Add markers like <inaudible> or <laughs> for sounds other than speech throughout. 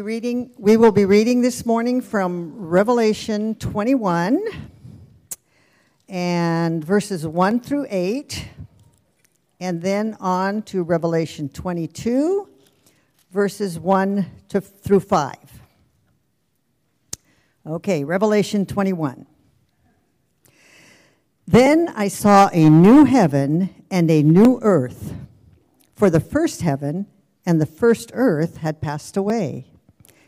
Reading, we will be reading this morning from Revelation 21 and verses 1 through 8, and then on to Revelation 22, verses 1 to, through 5. Okay, Revelation 21. Then I saw a new heaven and a new earth, for the first heaven and the first earth had passed away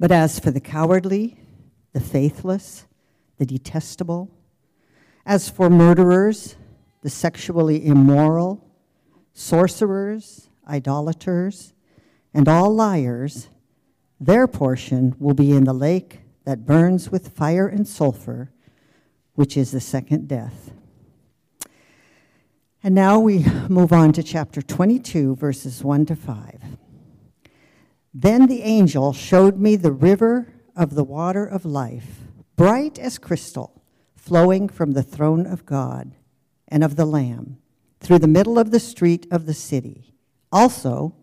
But as for the cowardly, the faithless, the detestable, as for murderers, the sexually immoral, sorcerers, idolaters, and all liars, their portion will be in the lake that burns with fire and sulfur, which is the second death. And now we move on to chapter 22, verses 1 to 5. Then the angel showed me the river of the water of life, bright as crystal, flowing from the throne of God and of the Lamb, through the middle of the street of the city. Also,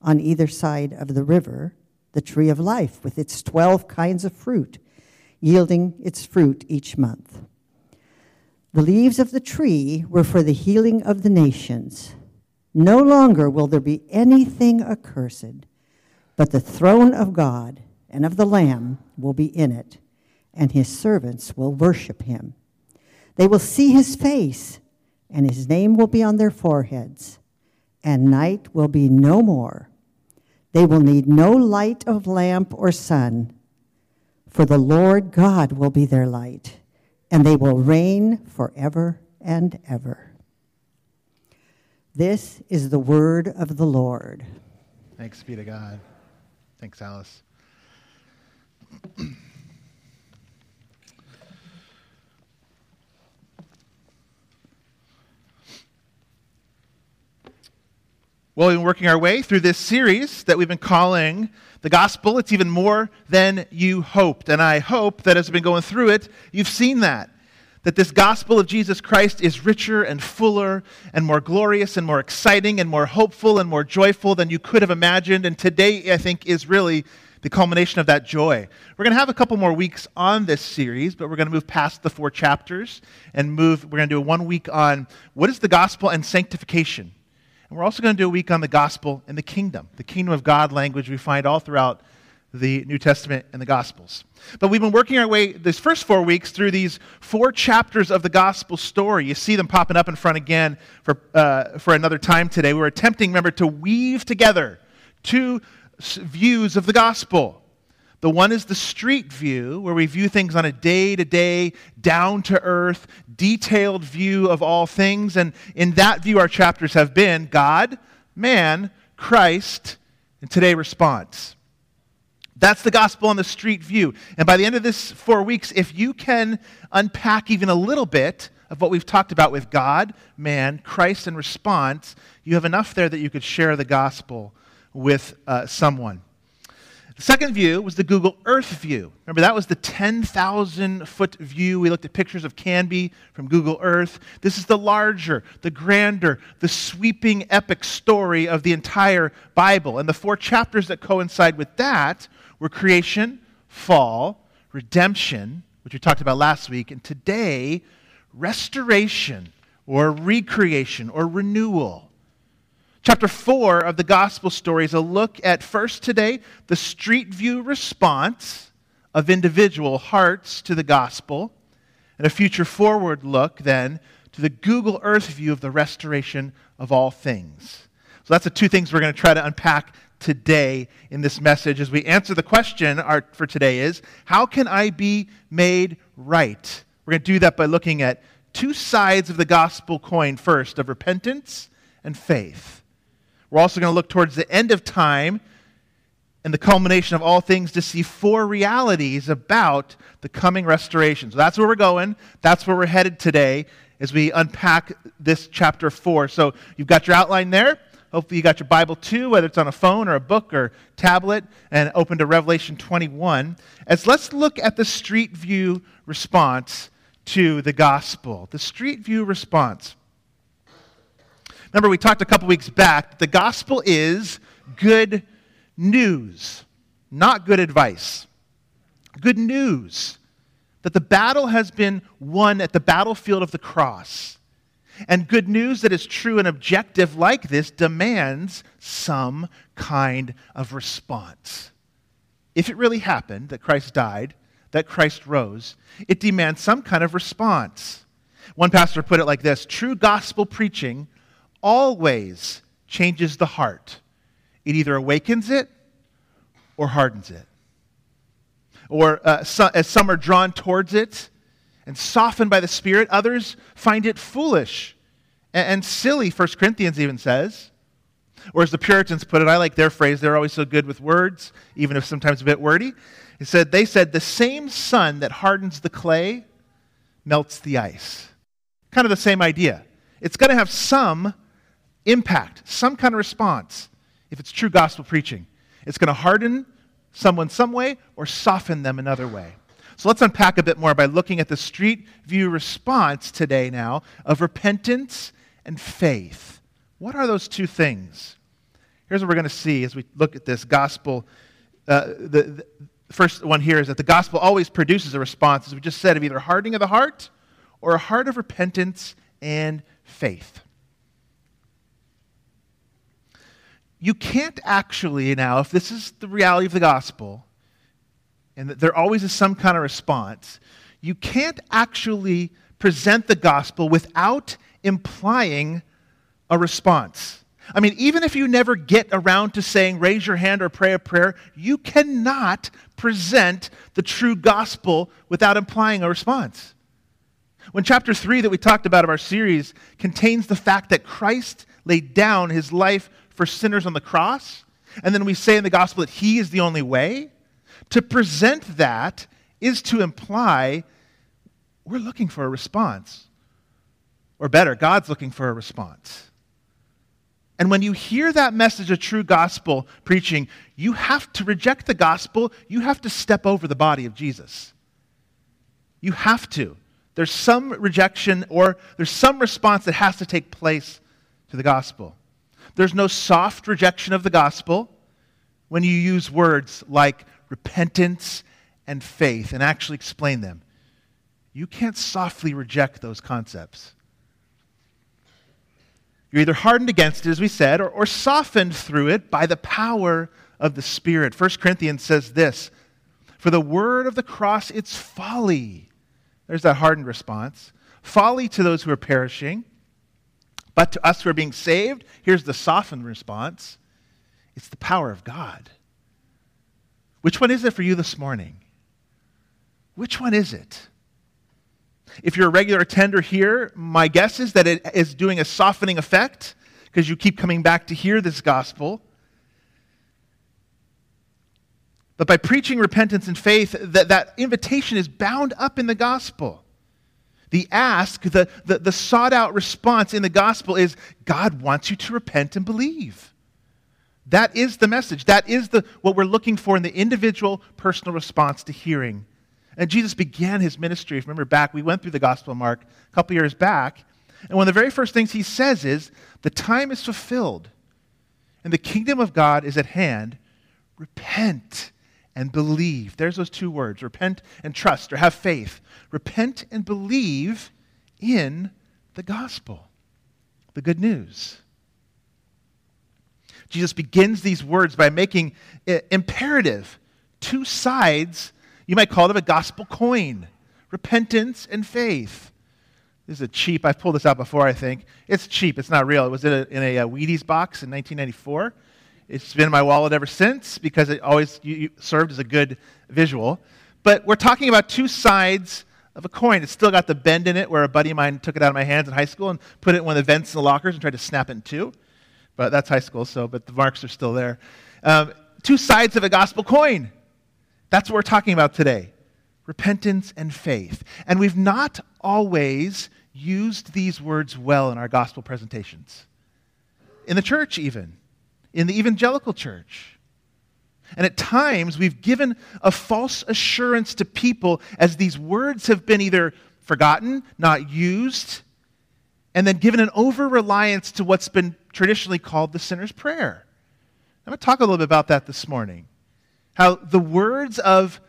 on either side of the river, the tree of life with its 12 kinds of fruit, yielding its fruit each month. The leaves of the tree were for the healing of the nations. No longer will there be anything accursed but the throne of God and of the Lamb will be in it, and his servants will worship him. They will see his face, and his name will be on their foreheads, and night will be no more. They will need no light of lamp or sun, for the Lord God will be their light, and they will reign forever and ever. This is the word of the Lord. Thanks be to God. Thanks, Alice. Well, we've been working our way through this series that we've been calling The Gospel. It's even more than you hoped. And I hope that as we've been going through it, you've seen that. That this gospel of Jesus Christ is richer and fuller and more glorious and more exciting and more hopeful and more joyful than you could have imagined. And today, I think, is really the culmination of that joy. We're going to have a couple more weeks on this series, but we're going to move past the four chapters and move. We're going to do one week on what is the gospel and sanctification. And we're also going to do a week on the gospel and the kingdom, the kingdom of God language we find all throughout the New Testament and the Gospels. But we've been working our way these first four weeks through these four chapters of the Gospel story. You see them popping up in front again for, uh, for another time today. We're attempting, remember, to weave together two views of the Gospel. The one is the street view, where we view things on a day to day, down to earth, detailed view of all things. And in that view, our chapters have been God, man, Christ, and today response. That's the gospel on the street view. And by the end of this four weeks, if you can unpack even a little bit of what we've talked about with God, man, Christ, and response, you have enough there that you could share the gospel with uh, someone. The second view was the Google Earth view. Remember, that was the 10,000 foot view. We looked at pictures of Canby from Google Earth. This is the larger, the grander, the sweeping epic story of the entire Bible. And the four chapters that coincide with that were creation, fall, redemption, which we talked about last week, and today, restoration or recreation or renewal. Chapter 4 of the gospel story is a look at first today the street view response of individual hearts to the gospel, and a future forward look then to the Google Earth view of the restoration of all things. So that's the two things we're going to try to unpack today in this message as we answer the question our, for today is how can I be made right? We're going to do that by looking at two sides of the gospel coin first of repentance and faith. We're also going to look towards the end of time and the culmination of all things to see four realities about the coming restoration. So that's where we're going. That's where we're headed today as we unpack this chapter 4. So you've got your outline there. Hopefully, you got your Bible too, whether it's on a phone or a book or tablet, and open to Revelation 21. As let's look at the street view response to the gospel. The street view response. Remember, we talked a couple weeks back the gospel is good news, not good advice. Good news that the battle has been won at the battlefield of the cross. And good news that is true and objective like this demands some kind of response. If it really happened that Christ died, that Christ rose, it demands some kind of response. One pastor put it like this True gospel preaching always changes the heart. It either awakens it or hardens it. Or uh, so, as some are drawn towards it and softened by the Spirit, others find it foolish and, and silly, 1 Corinthians even says. Or as the Puritans put it, I like their phrase, they're always so good with words, even if sometimes a bit wordy. It said, they said, the same sun that hardens the clay melts the ice. Kind of the same idea. It's going to have some impact, some kind of response, if it's true gospel preaching. It's going to harden someone some way or soften them another way. So let's unpack a bit more by looking at the street view response today now of repentance and faith. What are those two things? Here's what we're going to see as we look at this gospel. Uh, the, the first one here is that the gospel always produces a response, as we just said, of either hardening of the heart or a heart of repentance and faith. you can't actually now, if this is the reality of the gospel, and that there always is some kind of response, you can't actually present the gospel without implying a response. I mean, even if you never get around to saying, raise your hand or pray a prayer, you cannot present the true gospel without implying a response. When chapter 3 that we talked about of our series contains the fact that Christ laid down his life for sinners on the cross, and then we say in the gospel that He is the only way, to present that is to imply we're looking for a response. Or better, God's looking for a response. And when you hear that message of true gospel preaching, you have to reject the gospel. You have to step over the body of Jesus. You have to. There's some rejection or there's some response that has to take place to the gospel. There's no soft rejection of the gospel when you use words like repentance and faith and actually explain them. You can't softly reject those concepts. You're either hardened against it, as we said, or, or softened through it by the power of the Spirit. 1 Corinthians says this For the word of the cross, it's folly. There's that hardened response. Folly to those who are perishing but to us who are being saved, here's the softened response it's the power of God. Which one is it for you this morning? Which one is it? If you're a regular attender here, my guess is that it is doing a softening effect because you keep coming back to hear this gospel. But by preaching repentance and faith, that, that invitation is bound up in the gospel. The ask, the, the, the sought out response in the gospel is God wants you to repent and believe. That is the message. That is the, what we're looking for in the individual personal response to hearing. And Jesus began his ministry. If you remember back, we went through the Gospel of Mark a couple years back. And one of the very first things he says is, The time is fulfilled, and the kingdom of God is at hand. Repent and believe. There's those two words repent and trust, or have faith. Repent and believe in the gospel, the good news. Jesus begins these words by making imperative two sides, you might call it a gospel coin repentance and faith. This is a cheap, I've pulled this out before, I think. It's cheap, it's not real. It was in a, in a, uh, Wheaties box in 1994. It's been in my wallet ever since because it always served as a good visual. But we're talking about two sides of a coin. It's still got the bend in it where a buddy of mine took it out of my hands in high school and put it in one of the vents in the lockers and tried to snap it in two. But that's high school, so, but the marks are still there. Um, two sides of a gospel coin. That's what we're talking about today repentance and faith. And we've not always used these words well in our gospel presentations. In the church, even, in the evangelical church. And at times, we've given a false assurance to people as these words have been either forgotten, not used, and then given an over reliance to what's been traditionally called the sinner's prayer. I'm going to talk a little bit about that this morning. How the words of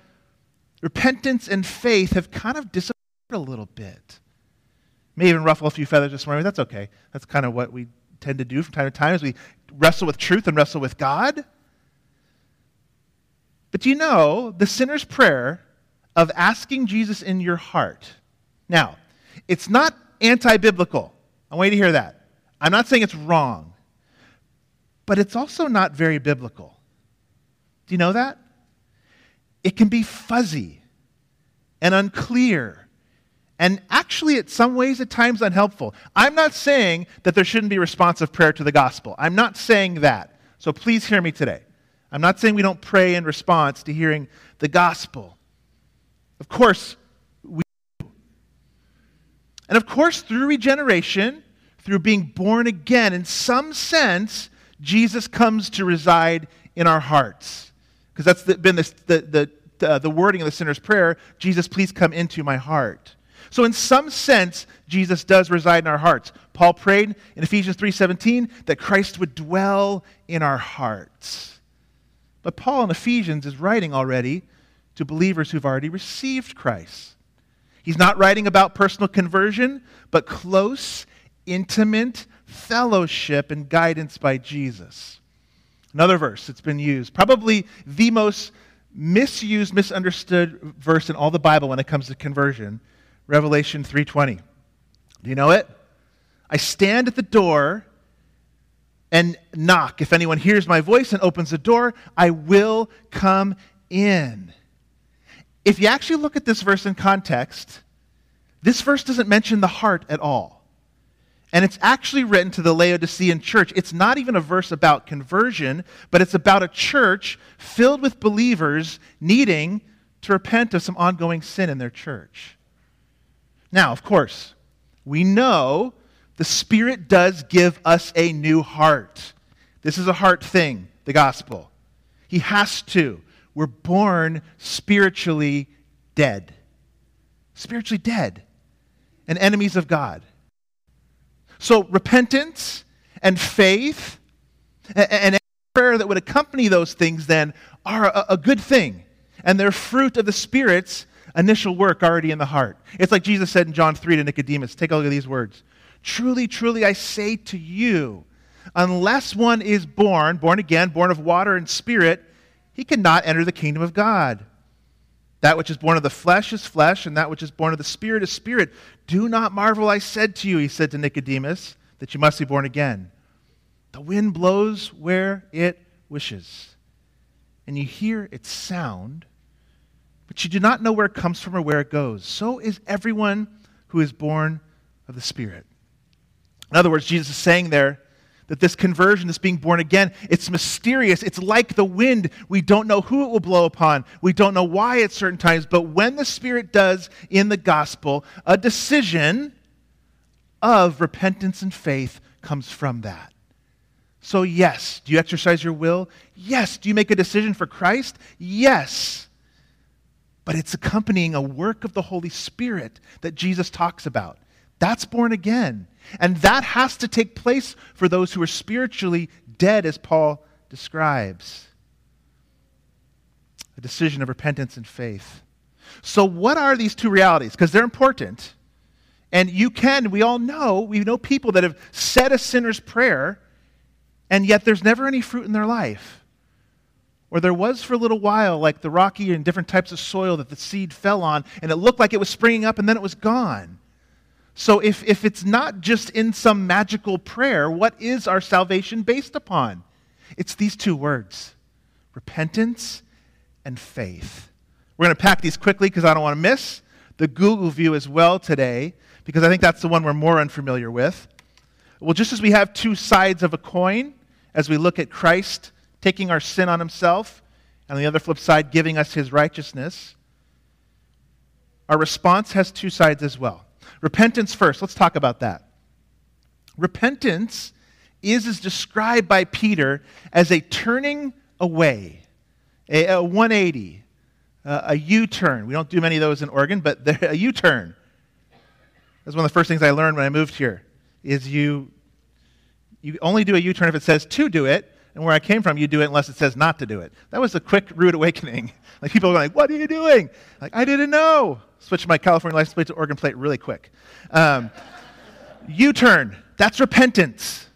repentance and faith have kind of disappeared a little bit. May even ruffle a few feathers this morning, but that's okay. That's kind of what we tend to do from time to time as we wrestle with truth and wrestle with God. But do you know the sinner's prayer of asking Jesus in your heart? Now, it's not anti biblical. I want you to hear that. I'm not saying it's wrong, but it's also not very biblical. Do you know that? It can be fuzzy and unclear and actually, at some ways, at times unhelpful. I'm not saying that there shouldn't be responsive prayer to the gospel. I'm not saying that. So please hear me today. I'm not saying we don't pray in response to hearing the gospel. Of course. And of course, through regeneration, through being born again, in some sense, Jesus comes to reside in our hearts. Because that's the, been the, the, the, uh, the wording of the sinner's prayer Jesus, please come into my heart. So in some sense, Jesus does reside in our hearts. Paul prayed in Ephesians 3:17 that Christ would dwell in our hearts. But Paul in Ephesians is writing already to believers who've already received Christ. He's not writing about personal conversion, but close intimate fellowship and guidance by Jesus. Another verse that's been used, probably the most misused, misunderstood verse in all the Bible when it comes to conversion, Revelation 3:20. Do you know it? I stand at the door and knock. If anyone hears my voice and opens the door, I will come in. If you actually look at this verse in context, this verse doesn't mention the heart at all. And it's actually written to the Laodicean church. It's not even a verse about conversion, but it's about a church filled with believers needing to repent of some ongoing sin in their church. Now, of course, we know the Spirit does give us a new heart. This is a heart thing, the gospel. He has to. We're born spiritually dead. Spiritually dead and enemies of God. So, repentance and faith and prayer that would accompany those things then are a, good thing. And they're fruit of the Spirit's initial work already in the heart. It's like Jesus said in John 3 to Nicodemus. Take a look at these words. Truly, truly, I say to you, unless one is born, born again, born of water and spirit, he cannot enter the kingdom of God. That which is born of the flesh is flesh, and that which is born of the spirit is spirit. Do not marvel, I said to you, he said to Nicodemus, that you must be born again. The wind blows where it wishes, and you hear its sound, but you do not know where it comes from or where it goes. So is everyone who is born of the Spirit. In other words, Jesus is saying there, that this conversion, this being born again, it's mysterious. It's like the wind. We don't know who it will blow upon. We don't know why at certain times. But when the Spirit does in the gospel, a decision of repentance and faith comes from that. So, yes. Do you exercise your will? Yes. Do you make a decision for Christ? Yes. But it's accompanying a work of the Holy Spirit that Jesus talks about. That's born again. And that has to take place for those who are spiritually dead, as Paul describes. A decision of repentance and faith. So, what are these two realities? Because they're important. And you can, we all know, we know people that have said a sinner's prayer, and yet there's never any fruit in their life. Or there was for a little while, like the rocky and different types of soil that the seed fell on, and it looked like it was springing up, and then it was gone. So, if, if it's not just in some magical prayer, what is our salvation based upon? It's these two words repentance and faith. We're going to pack these quickly because I don't want to miss the Google view as well today, because I think that's the one we're more unfamiliar with. Well, just as we have two sides of a coin, as we look at Christ taking our sin on himself, and on the other flip side, giving us his righteousness, our response has two sides as well. Repentance first. Let's talk about that. Repentance is, is described by Peter as a turning away, a, a 180, uh, a U turn. We don't do many of those in Oregon, but a U turn. That's one of the first things I learned when I moved here. Is you you only do a U turn if it says to do it, and where I came from, you do it unless it says not to do it. That was a quick, rude awakening. <laughs> Like people were like, "What are you doing?" Like I didn't know. Switched my California license plate to Oregon plate really quick. Um, U turn. That's repentance.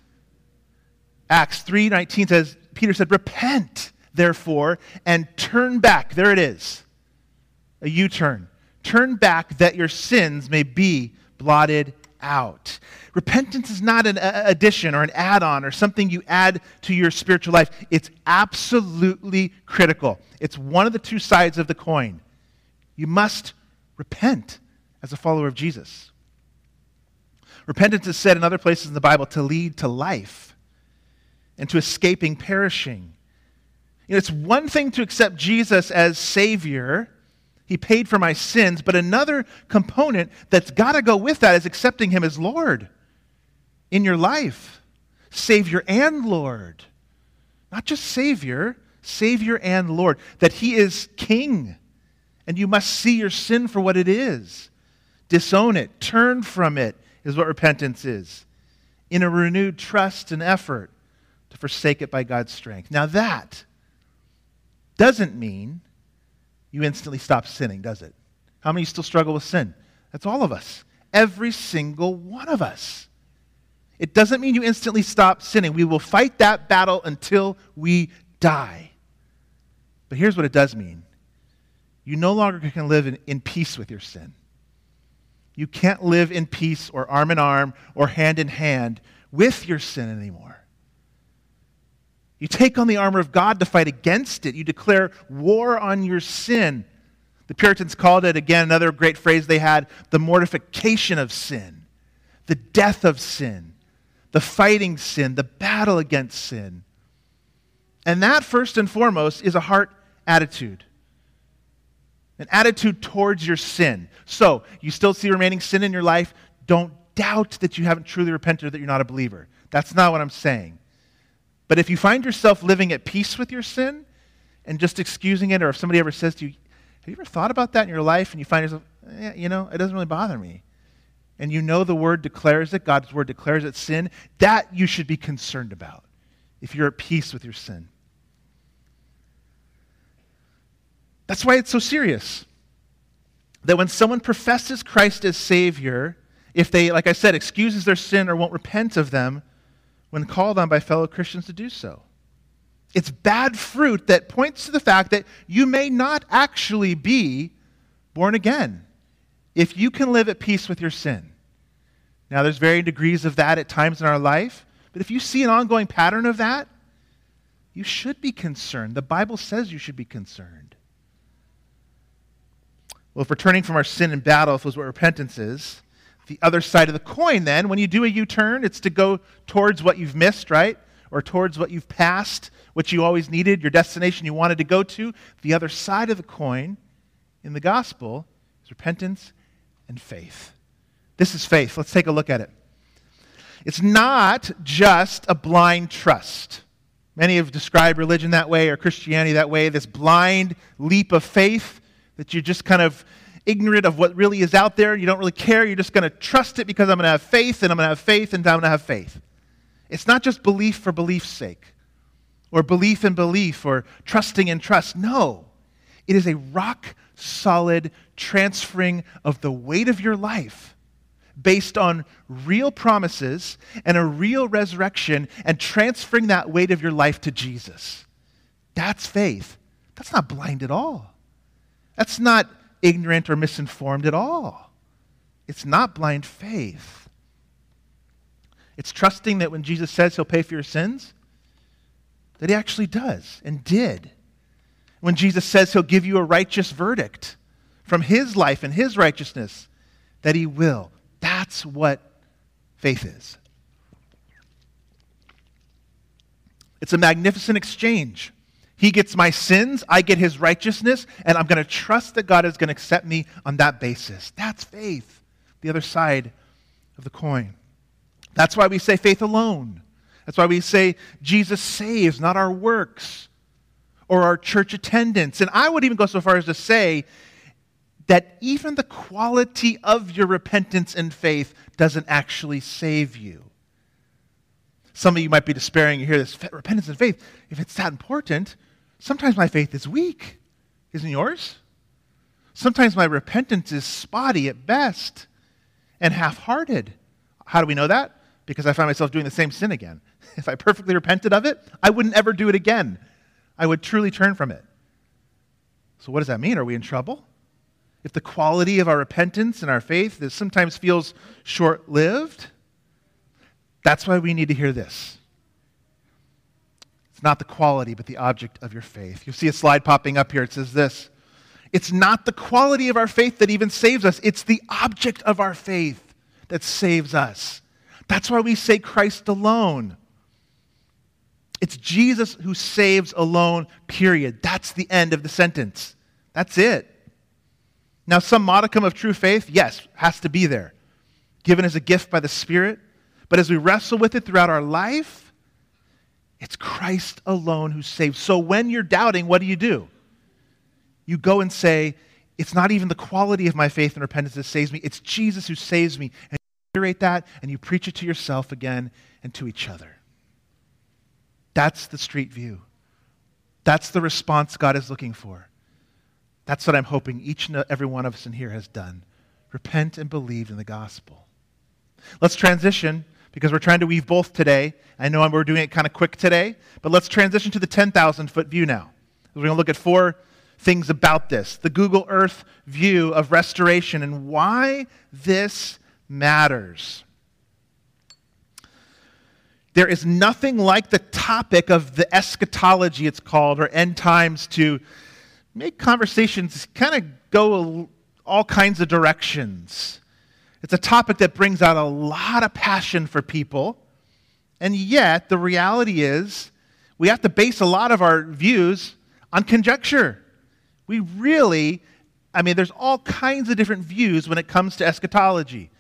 Acts 3:19 says Peter said, "Repent, therefore, and turn back." There it is. A U-turn. Turn back that your sins may be blotted out. Repentance is not an addition or an add on or something you add to your spiritual life. It's absolutely critical. It's one of the two sides of the coin. You must repent as a follower of Jesus. Repentance is said in other places in the Bible to lead to life and to escaping perishing. You know, it's one thing to accept Jesus as Savior. He paid for my sins, but another component that's got to go with that is accepting Him as Lord in your life. Savior and Lord. Not just Savior, Savior and Lord. That He is King, and you must see your sin for what it is. Disown it, turn from it, is what repentance is. In a renewed trust and effort to forsake it by God's strength. Now, that doesn't mean you instantly stop sinning, does it? How many still struggle with sin? That's all of us. Every single one of us. It doesn't mean you instantly stop sinning. We will fight that battle until we die. But here's what it does mean you no longer can live in, in peace with your sin. You can't live in peace or arm in arm or hand in hand with your sin anymore. You take on the armor of God to fight against it. You declare war on your sin. The Puritans called it, again, another great phrase they had, the mortification of sin, the death of sin, the fighting sin, the battle against sin. And that, first and foremost, is a heart attitude an attitude towards your sin. So, you still see remaining sin in your life. Don't doubt that you haven't truly repented or that you're not a believer. That's not what I'm saying. But if you find yourself living at peace with your sin and just excusing it, or if somebody ever says to you, Have you ever thought about that in your life? And you find yourself, eh, You know, it doesn't really bother me. And you know the word declares it, God's word declares it sin, that you should be concerned about if you're at peace with your sin. That's why it's so serious. That when someone professes Christ as Savior, if they, like I said, excuses their sin or won't repent of them, when called on by fellow Christians to do so. It's bad fruit that points to the fact that you may not actually be born again if you can live at peace with your sin. Now, there's varying degrees of that at times in our life, but if you see an ongoing pattern of that, you should be concerned. The Bible says you should be concerned. Well, if we're turning from our sin and battle, if that's what repentance is, the other side of the coin, then, when you do a U turn, it's to go towards what you've missed, right? Or towards what you've passed, what you always needed, your destination you wanted to go to. The other side of the coin in the gospel is repentance and faith. This is faith. Let's take a look at it. It's not just a blind trust. Many have described religion that way or Christianity that way this blind leap of faith that you're just kind of ignorant of what really is out there. You don't really care. You're just going to trust it because I'm going to have faith and I'm going to have faith and I'm going to have faith. It's not just belief for belief's sake or belief in belief or trusting in trust. No, it is a rock solid transferring of the weight of your life based on real promises and a real resurrection and transferring that weight of your life to Jesus. That's faith. That's not blind at all. That's not ignorant or misinformed at all. It's not blind faith. It's trusting that when Jesus says he'll pay for your sins, that he actually does and did. When Jesus says he'll give you a righteous verdict from his life and his righteousness, that he will. That's what faith is. It's a magnificent exchange. He gets my sins, I get his righteousness, and I'm going to trust that God is going to accept me on that basis. That's faith, the other side of the coin. That's why we say faith alone. That's why we say Jesus saves, not our works or our church attendance. And I would even go so far as to say that even the quality of your repentance and faith doesn't actually save you. Some of you might be despairing. You hear this repentance and faith. If it's that important, sometimes my faith is weak. Isn't yours? Sometimes my repentance is spotty at best and half hearted. How do we know that? Because I find myself doing the same sin again. <laughs> If I perfectly repented of it, I wouldn't ever do it again. I would truly turn from it. So, what does that mean? Are we in trouble? if the quality of our repentance and our faith sometimes feels short lived, that's why we need to hear this. It's not the quality, but the object of your faith. You'll see a slide popping up here. It says this It's not the quality of our faith that even saves us, it's the object of our faith that saves us. That's why we say Christ alone. It's Jesus who saves alone, period. That's the end of the sentence. That's it. Now, some modicum of true faith, yes, has to be there, given as a gift by the Spirit. But as we wrestle with it throughout our life, it's Christ alone who saves. So when you're doubting, what do you do? You go and say, It's not even the quality of my faith and repentance that saves me, it's Jesus who saves me. And you reiterate that and you preach it to yourself again and to each other. That's the street view. That's the response God is looking for. That's what I'm hoping each and every one of us in here has done. Repent and believe in the gospel. Let's transition because we're trying to weave both today. I know we're doing it kind of quick today, but let's transition to the 10,000 foot view now. We're going to look at four things about this the Google Earth view of restoration and why this matters. There is nothing like the topic of the eschatology, it's called, or end times, to make conversations kind of go all kinds of directions. It's a topic that brings out a lot of passion for people. And yet, the reality is, we have to base a lot of our views on conjecture. We really, I mean, there's all kinds of different views when it comes to eschatology.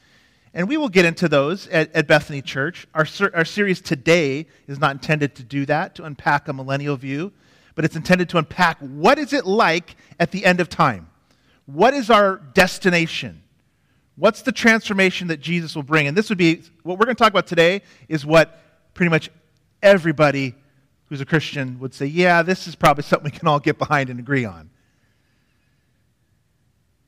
And we will get into those at, at Bethany Church. Our, our series today is not intended to do that, to unpack a millennial view but it's intended to unpack what is it like at the end of time? What is our destination? What's the transformation that Jesus will bring? And this would be what we're going to talk about today is what pretty much everybody who's a Christian would say, yeah, this is probably something we can all get behind and agree on.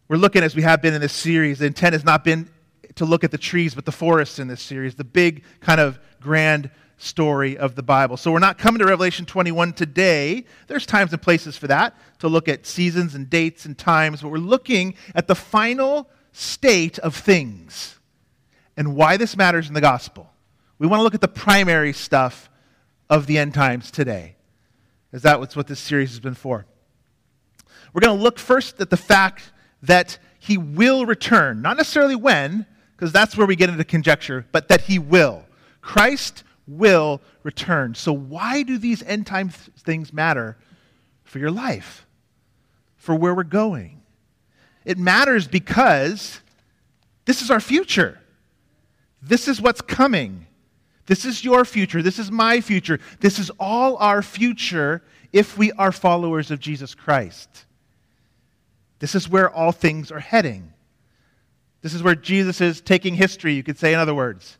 We're looking, as we have been in this series, the intent has not been to look at the trees, but the forests in this series, the big kind of grand story of the Bible. So we're not coming to Revelation 21 today. There's times and places for that to look at seasons and dates and times, but we're looking at the final state of things and why this matters in the gospel. We want to look at the primary stuff of the end times today, as that's what this series has been for. We're going to look first at the fact that he will return, not necessarily when, because that's where we get into conjecture, but that he will. Christ will return. So, why do these end time th- things matter for your life, for where we're going? It matters because this is our future. This is what's coming. This is your future. This is my future. This is all our future if we are followers of Jesus Christ. This is where all things are heading. This is where Jesus is taking history, you could say, in other words.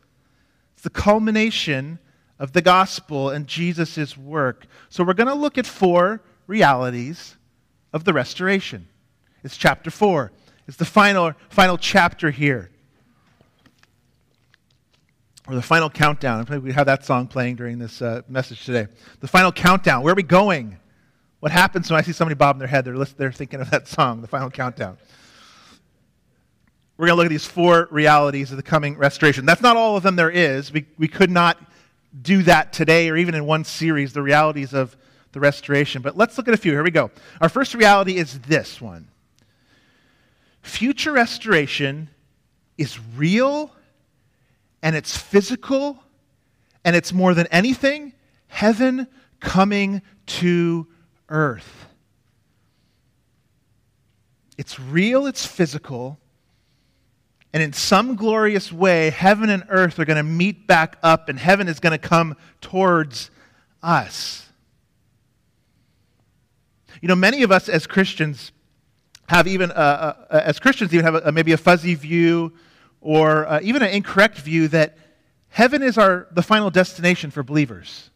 It's the culmination of the gospel and Jesus' work. So we're going to look at four realities of the restoration. It's chapter 4. It's the final, final chapter here. Or the final countdown. We have that song playing during this uh, message today. The final countdown. Where are we going? What happens when I see somebody bobbing their head? They're, they're thinking of that song, the final countdown. We're going to look at these four realities of the coming restoration. That's not all of them there is. We, we could not do that today or even in one series, the realities of the restoration. But let's look at a few. Here we go. Our first reality is this one future restoration is real and it's physical and it's more than anything heaven coming to earth. It's real, it's physical, and in some glorious way, heaven and earth are going to meet back up, and heaven is going to come towards us. You know, many of us as Christians have even, uh, uh, as Christians, even have a, maybe a fuzzy view or uh, even an incorrect view that heaven is our, the final destination for believers.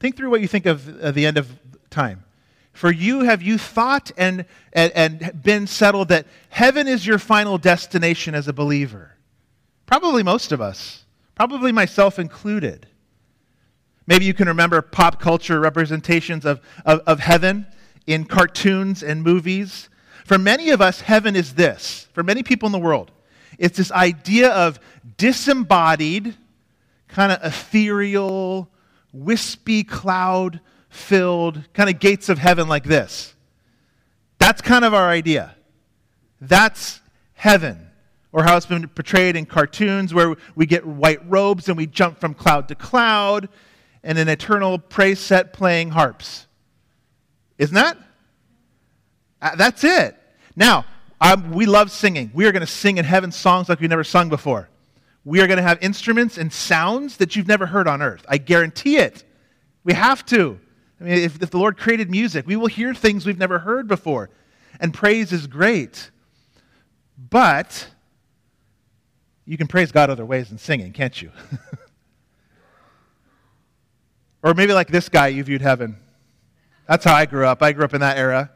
Think through what you think of uh, the end of time. For you, have you thought and, and, and been settled that heaven is your final destination as a believer? Probably most of us, probably myself included. Maybe you can remember pop culture representations of, of, of heaven in cartoons and movies. For many of us, heaven is this. For many people in the world, it's this idea of disembodied, kind of ethereal, wispy cloud filled kind of gates of heaven like this. That's kind of our idea. That's heaven, or how it's been portrayed in cartoons where we get white robes and we jump from cloud to cloud and an eternal praise set playing harps. Isn't that? Uh, that's it. Now, um, we love singing. We are going to sing in heaven songs like we've never sung before. We are going to have instruments and sounds that you've never heard on earth. I guarantee it. We have to. I mean, if, if the Lord created music, we will hear things we've never heard before. And praise is great. But you can praise God other ways than singing, can't you? <laughs> or maybe like this guy, you viewed heaven. That's how I grew up. I grew up in that era.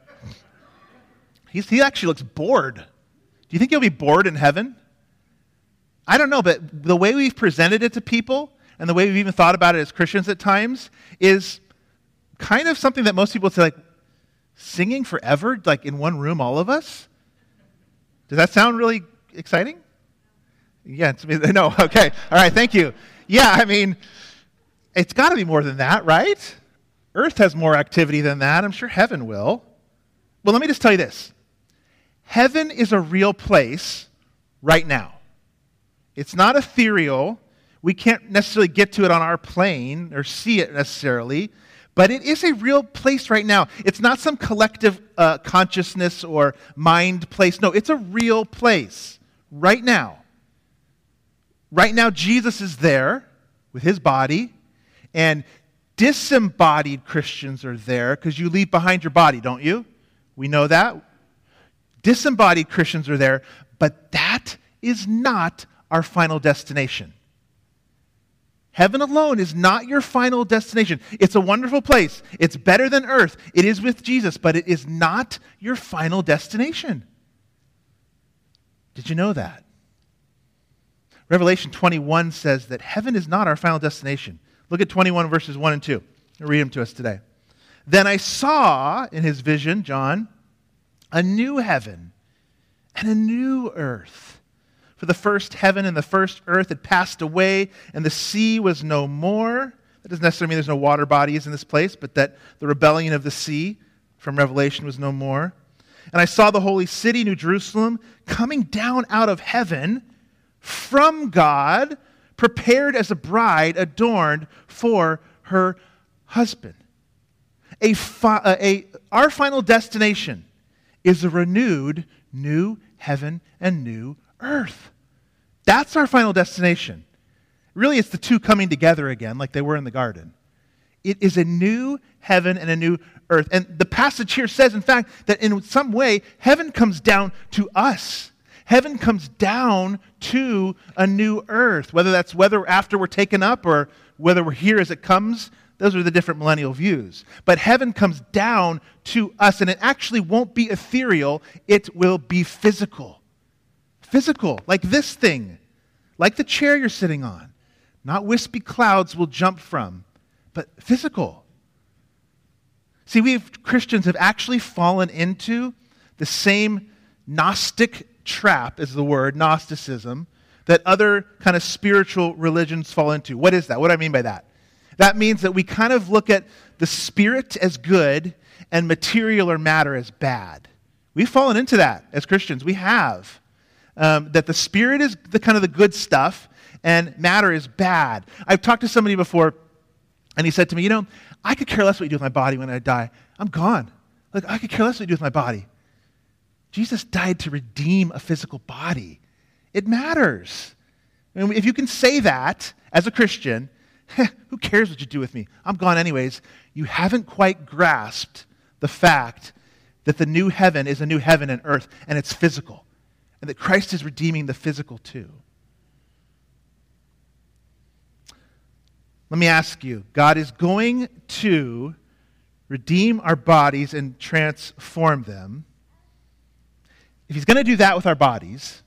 He's, he actually looks bored. Do you think he'll be bored in heaven? I don't know, but the way we've presented it to people and the way we've even thought about it as Christians at times is kind of something that most people say, like, singing forever, like in one room, all of us? Does that sound really exciting? Yeah, it's, <laughs> no, okay. All right, thank you. Yeah, I mean, it's got to be more than that, right? Earth has more activity than that. I'm sure heaven will. Well, let me just tell you this heaven is a real place right now. It's not ethereal. We can't necessarily get to it on our plane or see it necessarily. But it is a real place right now. It's not some collective uh, consciousness or mind place. No, it's a real place right now. Right now, Jesus is there with his body, and disembodied Christians are there because you leave behind your body, don't you? We know that. Disembodied Christians are there, but that is not our final destination. Heaven alone is not your final destination. It's a wonderful place. It's better than earth. It is with Jesus, but it is not your final destination. Did you know that? Revelation 21 says that heaven is not our final destination. Look at 21 verses 1 and 2. I'll read them to us today. Then I saw in his vision, John, a new heaven and a new earth for the first heaven and the first earth had passed away, and the sea was no more. That doesn't necessarily mean there's no water bodies in this place, but that the rebellion of the sea from Revelation was no more. And I saw the holy city, New Jerusalem, coming down out of heaven from God, prepared as a bride adorned for her husband. A, fi- uh, a, our final destination is a renewed new heaven and new earth. That's our final destination. really it's the two coming together again, like they were in the garden. It is a new heaven and a new earth. And the passage here says, in fact, that in some way, heaven comes down to us. Heaven comes down to a new earth, whether that's whether after we're taken up or whether we're here as it comes. Those are the different millennial views. But heaven comes down to us, and it actually won't be ethereal, it will be physical. Physical, like this thing, like the chair you're sitting on. Not wispy clouds will jump from, but physical. See, we Christians have actually fallen into the same Gnostic trap, is the word, Gnosticism, that other kind of spiritual religions fall into. What is that? What do I mean by that? That means that we kind of look at the spirit as good and material or matter as bad. We've fallen into that as Christians. We have. Um, that the spirit is the kind of the good stuff and matter is bad. I've talked to somebody before, and he said to me, You know, I could care less what you do with my body when I die. I'm gone. Like, I could care less what you do with my body. Jesus died to redeem a physical body. It matters. I mean, if you can say that as a Christian, who cares what you do with me? I'm gone anyways. You haven't quite grasped the fact that the new heaven is a new heaven and earth, and it's physical, and that Christ is redeeming the physical too. Let me ask you God is going to redeem our bodies and transform them. If He's going to do that with our bodies,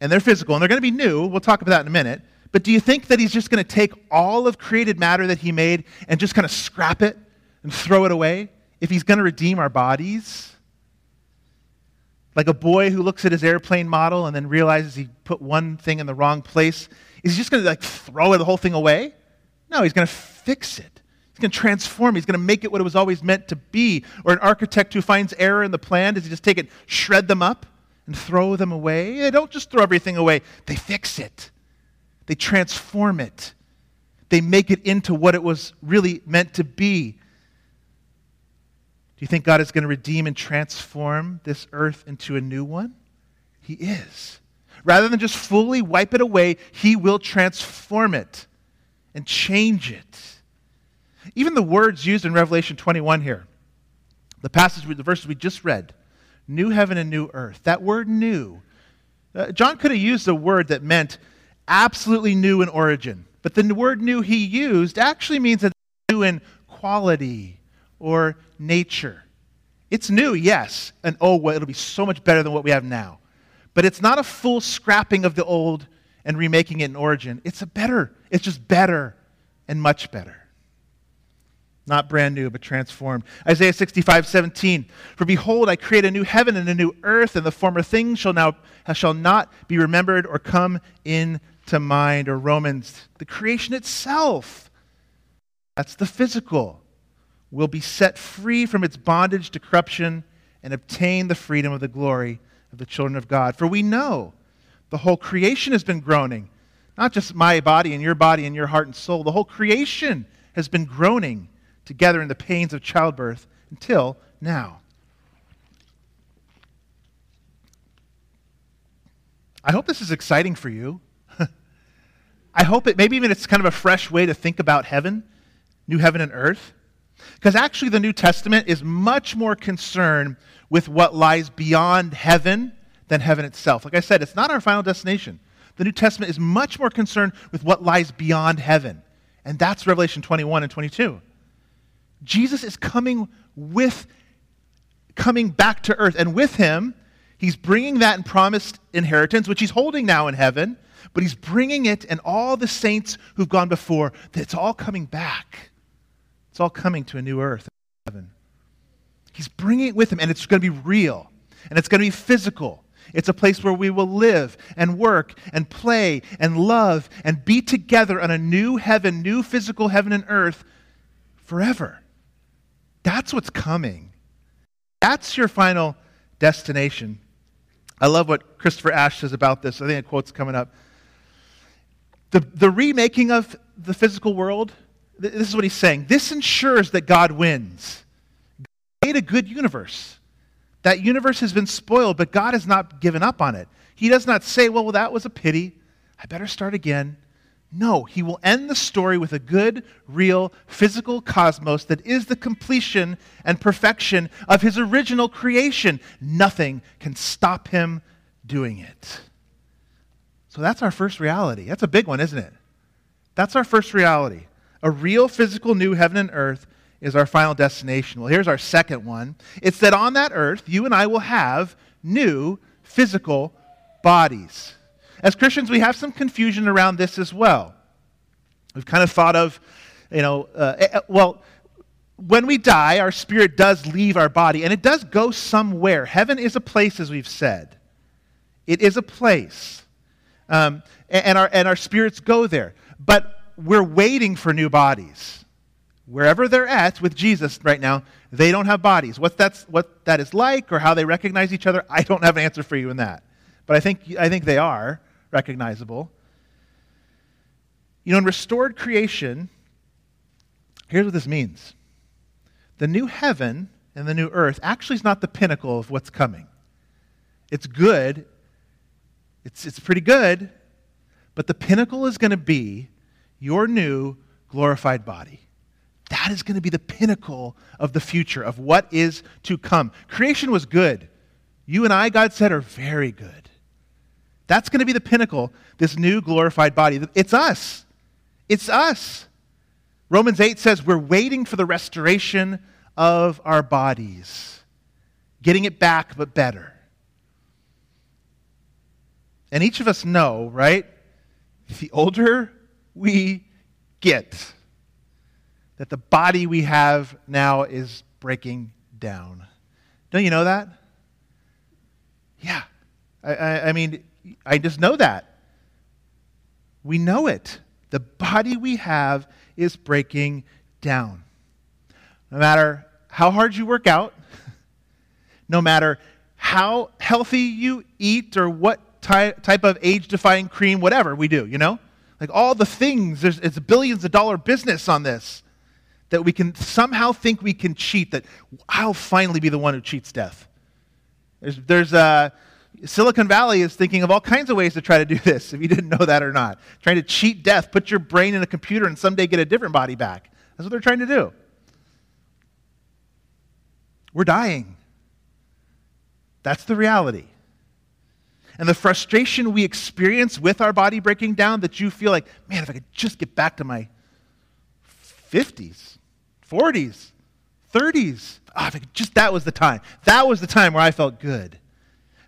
and they're physical, and they're going to be new, we'll talk about that in a minute. But do you think that he's just going to take all of created matter that he made and just kind of scrap it and throw it away if he's going to redeem our bodies? Like a boy who looks at his airplane model and then realizes he put one thing in the wrong place. Is he just going to like throw the whole thing away? No, he's going to fix it. He's going to transform. He's going to make it what it was always meant to be. Or an architect who finds error in the plan, does he just take it, shred them up, and throw them away? They don't just throw everything away, they fix it. They transform it. They make it into what it was really meant to be. Do you think God is going to redeem and transform this earth into a new one? He is. Rather than just fully wipe it away, He will transform it and change it. Even the words used in Revelation 21 here, the passage, the verses we just read, new heaven and new earth, that word new, uh, John could have used a word that meant absolutely new in origin. But the word new he used actually means that new in quality or nature. It's new, yes, and oh, well, it'll be so much better than what we have now. But it's not a full scrapping of the old and remaking it in origin. It's a better, it's just better and much better. Not brand new, but transformed. Isaiah 65, 17. For behold, I create a new heaven and a new earth, and the former things shall now shall not be remembered or come in to mind, or Romans, the creation itself, that's the physical, will be set free from its bondage to corruption and obtain the freedom of the glory of the children of God. For we know the whole creation has been groaning, not just my body and your body and your heart and soul, the whole creation has been groaning together in the pains of childbirth until now. I hope this is exciting for you. I hope it, maybe even it's kind of a fresh way to think about heaven, new heaven and earth. Because actually, the New Testament is much more concerned with what lies beyond heaven than heaven itself. Like I said, it's not our final destination. The New Testament is much more concerned with what lies beyond heaven. And that's Revelation 21 and 22. Jesus is coming with coming back to earth and with him he's bringing that promised inheritance which he's holding now in heaven but he's bringing it and all the saints who've gone before, that it's all coming back. It's all coming to a new earth heaven. He's bringing it with him, and it's going to be real, and it's going to be physical. It's a place where we will live and work and play and love and be together on a new heaven, new physical heaven and earth forever. That's what's coming. That's your final destination. I love what Christopher Ash says about this. I think a quote's coming up. The, the remaking of the physical world, this is what he's saying. This ensures that God wins. God made a good universe. That universe has been spoiled, but God has not given up on it. He does not say, well, well that was a pity. I better start again. No, he will end the story with a good, real, physical cosmos that is the completion and perfection of his original creation. Nothing can stop him doing it. So that's our first reality. That's a big one, isn't it? That's our first reality. A real physical new heaven and earth is our final destination. Well, here's our second one it's that on that earth, you and I will have new physical bodies. As Christians, we have some confusion around this as well. We've kind of thought of, you know, uh, eh, eh, well, when we die, our spirit does leave our body, and it does go somewhere. Heaven is a place, as we've said. It is a place. Um, and, our, and our spirits go there. But we're waiting for new bodies. Wherever they're at with Jesus right now, they don't have bodies. What, that's, what that is like or how they recognize each other, I don't have an answer for you in that. But I think, I think they are recognizable. You know, in restored creation, here's what this means the new heaven and the new earth actually is not the pinnacle of what's coming. It's good, it's, it's pretty good, but the pinnacle is going to be your new glorified body. That is going to be the pinnacle of the future, of what is to come. Creation was good. You and I, God said, are very good. That's going to be the pinnacle, this new glorified body. It's us. It's us. Romans 8 says we're waiting for the restoration of our bodies, getting it back, but better. And each of us know, right? The older we get, that the body we have now is breaking down. Don't you know that? Yeah. I, I, I mean, I just know that. We know it. The body we have is breaking down. No matter how hard you work out, <laughs> no matter how healthy you eat or what ty- type of age defying cream, whatever we do, you know? Like all the things, there's, it's a billions of dollar business on this that we can somehow think we can cheat, that I'll finally be the one who cheats death. There's, there's uh, Silicon Valley is thinking of all kinds of ways to try to do this, if you didn't know that or not. Trying to cheat death, put your brain in a computer, and someday get a different body back. That's what they're trying to do. We're dying. That's the reality. And the frustration we experience with our body breaking down that you feel like, man, if I could just get back to my 50s, 40s, 30s, oh, if I could just that was the time. That was the time where I felt good.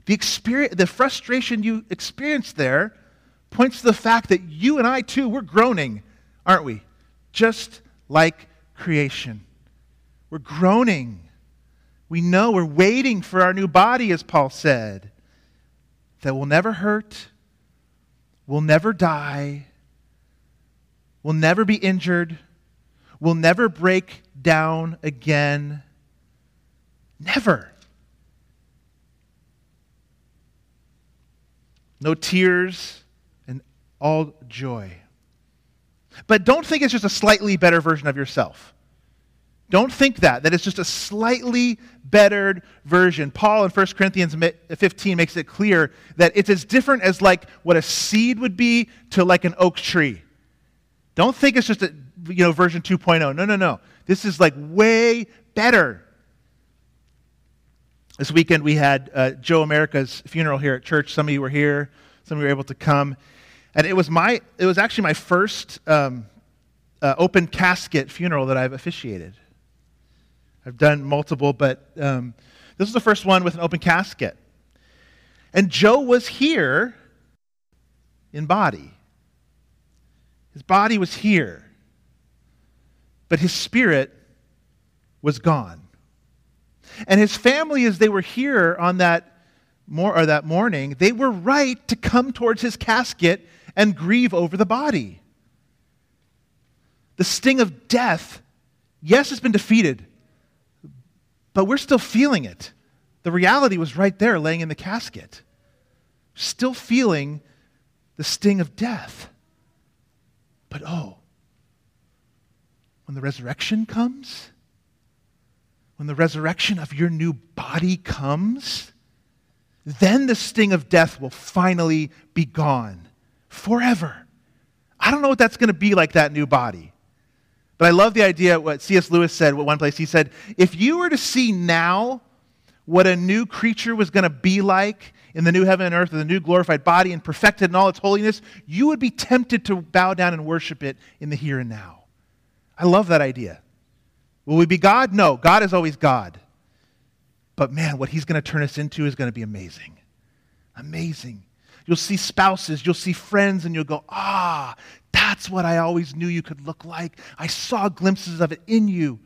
The, experience, the frustration you experience there points to the fact that you and I, too, we're groaning, aren't we? Just like creation. We're groaning. We know we're waiting for our new body, as Paul said that will never hurt, will never die, will never be injured, will never break down again. Never. No tears and all joy. But don't think it's just a slightly better version of yourself. Don't think that, that it's just a slightly bettered version. Paul in 1 Corinthians 15 makes it clear that it's as different as like what a seed would be to like an oak tree. Don't think it's just a you know version 2.0. No, no, no. This is like way better. This weekend we had uh, Joe America's funeral here at church. Some of you were here. Some of you were able to come, and it was my it was actually my first um, uh, open casket funeral that I've officiated. I've done multiple, but um, this is the first one with an open casket. And Joe was here in body. His body was here, but his spirit was gone. And his family, as they were here on that, mor- or that morning, they were right to come towards his casket and grieve over the body. The sting of death, yes, has been defeated but we're still feeling it. The reality was right there, laying in the casket. Still feeling the sting of death. But oh, when the resurrection comes, when the resurrection of your new body comes, then the sting of death will finally be gone forever. I don't know what that's going to be like, that new body. But I love the idea what C.S. Lewis said at one place. He said, if you were to see now what a new creature was going to be like in the new heaven and earth, with a new glorified body and perfected in all its holiness, you would be tempted to bow down and worship it in the here and now. I love that idea. Will we be God? No, God is always God. But man, what he's going to turn us into is going to be amazing. Amazing. You'll see spouses, you'll see friends, and you'll go, ah, that's what I always knew you could look like. I saw glimpses of it in you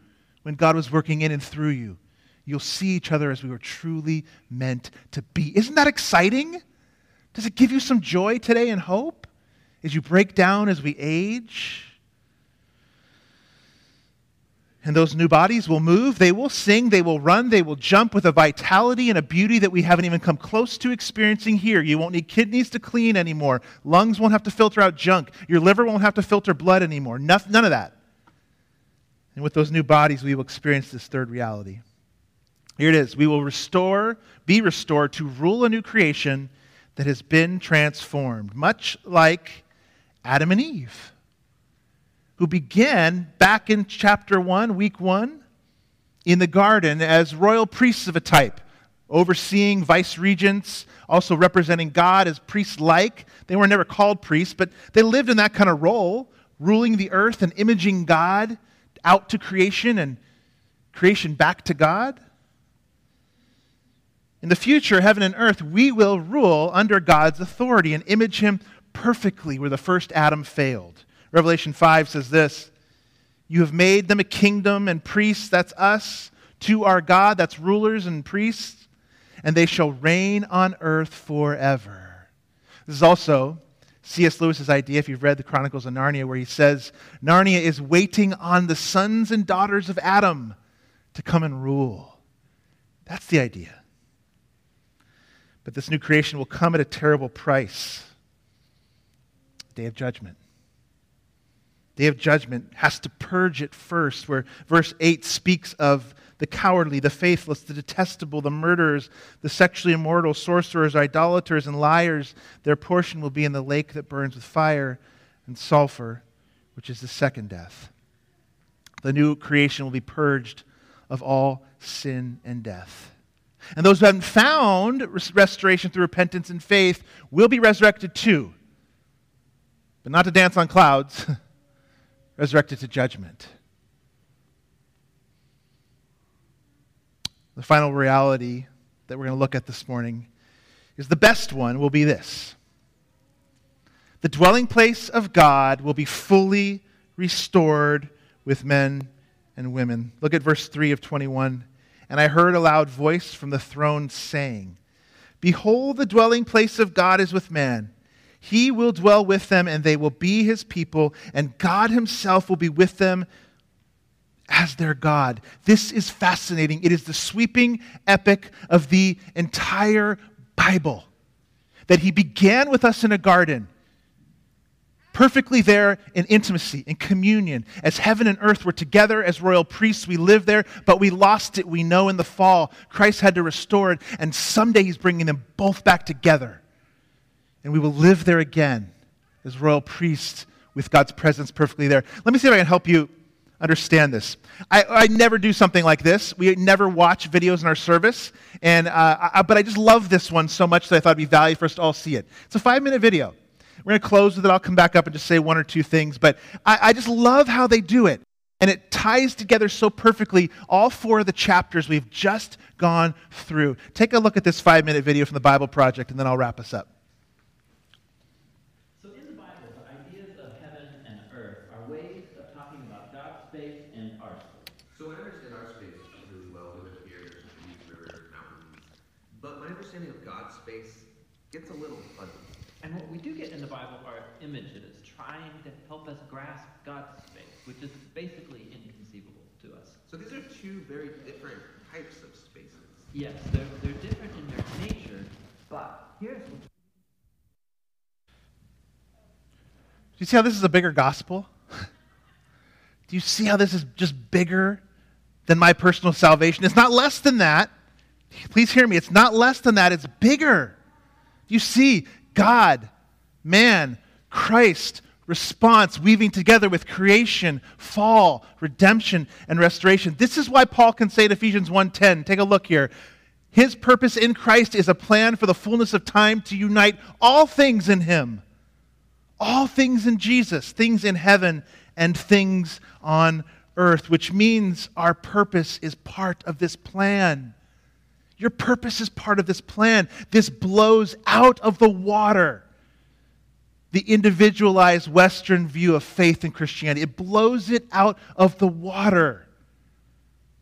when God was working in and through you. You'll see each other as we were truly meant to be. Isn't that exciting? Does it give you some joy today and hope as you break down as we age? And those new bodies will move, they will sing, they will run, they will jump with a vitality and a beauty that we haven't even come close to experiencing here. You won't need kidneys to clean anymore. Lungs won't have to filter out junk. Your liver won't have to filter blood anymore. None of that. And with those new bodies, we will experience this third reality. Here it is. We will restore, be restored to rule a new creation that has been transformed, much like Adam and Eve who began back in chapter 1, week 1, in the garden as royal priests of a type, overseeing vice regents, also representing God as priest like. They were never called priests, but they lived in that kind of role, ruling the earth and imaging God out to creation and creation back to God. In the future, heaven and earth, we will rule under God's authority and image Him perfectly where the first Adam failed. Revelation 5 says this You have made them a kingdom and priests, that's us, to our God, that's rulers and priests, and they shall reign on earth forever. This is also C.S. Lewis's idea, if you've read the Chronicles of Narnia, where he says Narnia is waiting on the sons and daughters of Adam to come and rule. That's the idea. But this new creation will come at a terrible price day of judgment day of judgment has to purge it first, where verse 8 speaks of the cowardly, the faithless, the detestable, the murderers, the sexually immoral, sorcerers, idolaters, and liars. Their portion will be in the lake that burns with fire and sulfur, which is the second death. The new creation will be purged of all sin and death. And those who haven't found restoration through repentance and faith will be resurrected too, but not to dance on clouds. <laughs> resurrected to judgment. The final reality that we're going to look at this morning is the best one will be this the dwelling place of God will be fully restored with men and women. Look at verse 3 of 21. And I heard a loud voice from the throne saying, Behold, the dwelling place of God is with man he will dwell with them, and they will be his people, and God himself will be with them as their God. This is fascinating. It is the sweeping epic of the entire Bible. That he began with us in a garden, perfectly there in intimacy, in communion. As heaven and earth were together as royal priests, we lived there, but we lost it, we know, in the fall. Christ had to restore it, and someday he's bringing them both back together and we will live there again as royal priests with God's presence perfectly there. Let me see if I can help you understand this. I, I never do something like this. We never watch videos in our service, and, uh, I, but I just love this one so much that I thought it'd be valuable for us to all see it. It's a five minute video. We're going to close with it. I'll come back up and just say one or two things, but I, I just love how they do it. And it ties together so perfectly all four of the chapters we've just gone through. Take a look at this five minute video from the Bible Project, and then I'll wrap us up. God's space, which is basically inconceivable to us. So these are two very different types of spaces. Yes, they're, they're different in their nature, but here's what. Do you see how this is a bigger gospel? <laughs> Do you see how this is just bigger than my personal salvation? It's not less than that. Please hear me. It's not less than that, it's bigger. You see, God, man, Christ response, weaving together with creation, fall, redemption, and restoration. This is why Paul can say in Ephesians 1:10, take a look here. His purpose in Christ is a plan for the fullness of time to unite all things in him. All things in Jesus, things in heaven and things on earth, which means our purpose is part of this plan. Your purpose is part of this plan. This blows out of the water the individualized Western view of faith and Christianity. It blows it out of the water.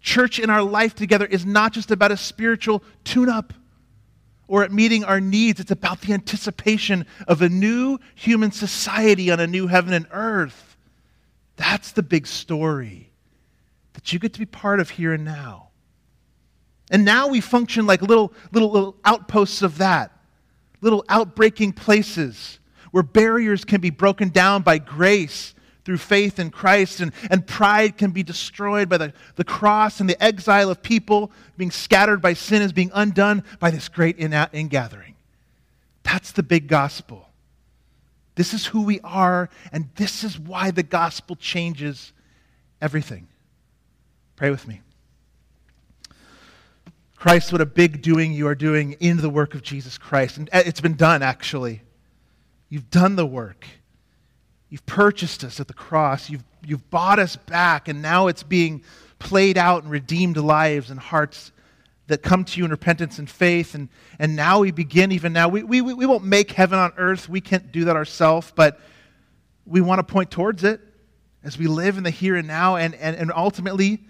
Church in our life together is not just about a spiritual tune up or at meeting our needs. It's about the anticipation of a new human society on a new heaven and earth. That's the big story that you get to be part of here and now. And now we function like little, little, little outposts of that, little outbreaking places where barriers can be broken down by grace through faith in Christ, and, and pride can be destroyed by the, the cross, and the exile of people being scattered by sin is being undone by this great ingathering. That's the big gospel. This is who we are, and this is why the gospel changes everything. Pray with me. Christ, what a big doing you are doing in the work of Jesus Christ. And uh, it's been done, actually. You've done the work. You've purchased us at the cross. You've, you've bought us back, and now it's being played out in redeemed lives and hearts that come to you in repentance and faith. And, and now we begin, even now. We, we, we won't make heaven on earth. We can't do that ourselves, but we want to point towards it as we live in the here and now. And, and, and ultimately,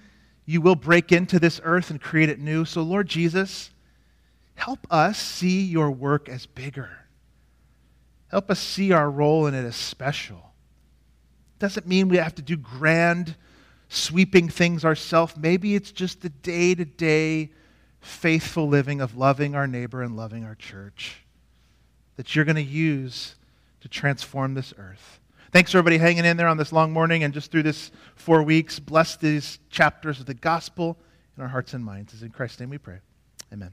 you will break into this earth and create it new. So, Lord Jesus, help us see your work as bigger. Help us see our role in it as special. Doesn't mean we have to do grand, sweeping things ourselves. Maybe it's just the day to day, faithful living of loving our neighbor and loving our church that you're going to use to transform this earth. Thanks for everybody hanging in there on this long morning and just through this four weeks. Bless these chapters of the gospel in our hearts and minds. It's in Christ's name we pray. Amen.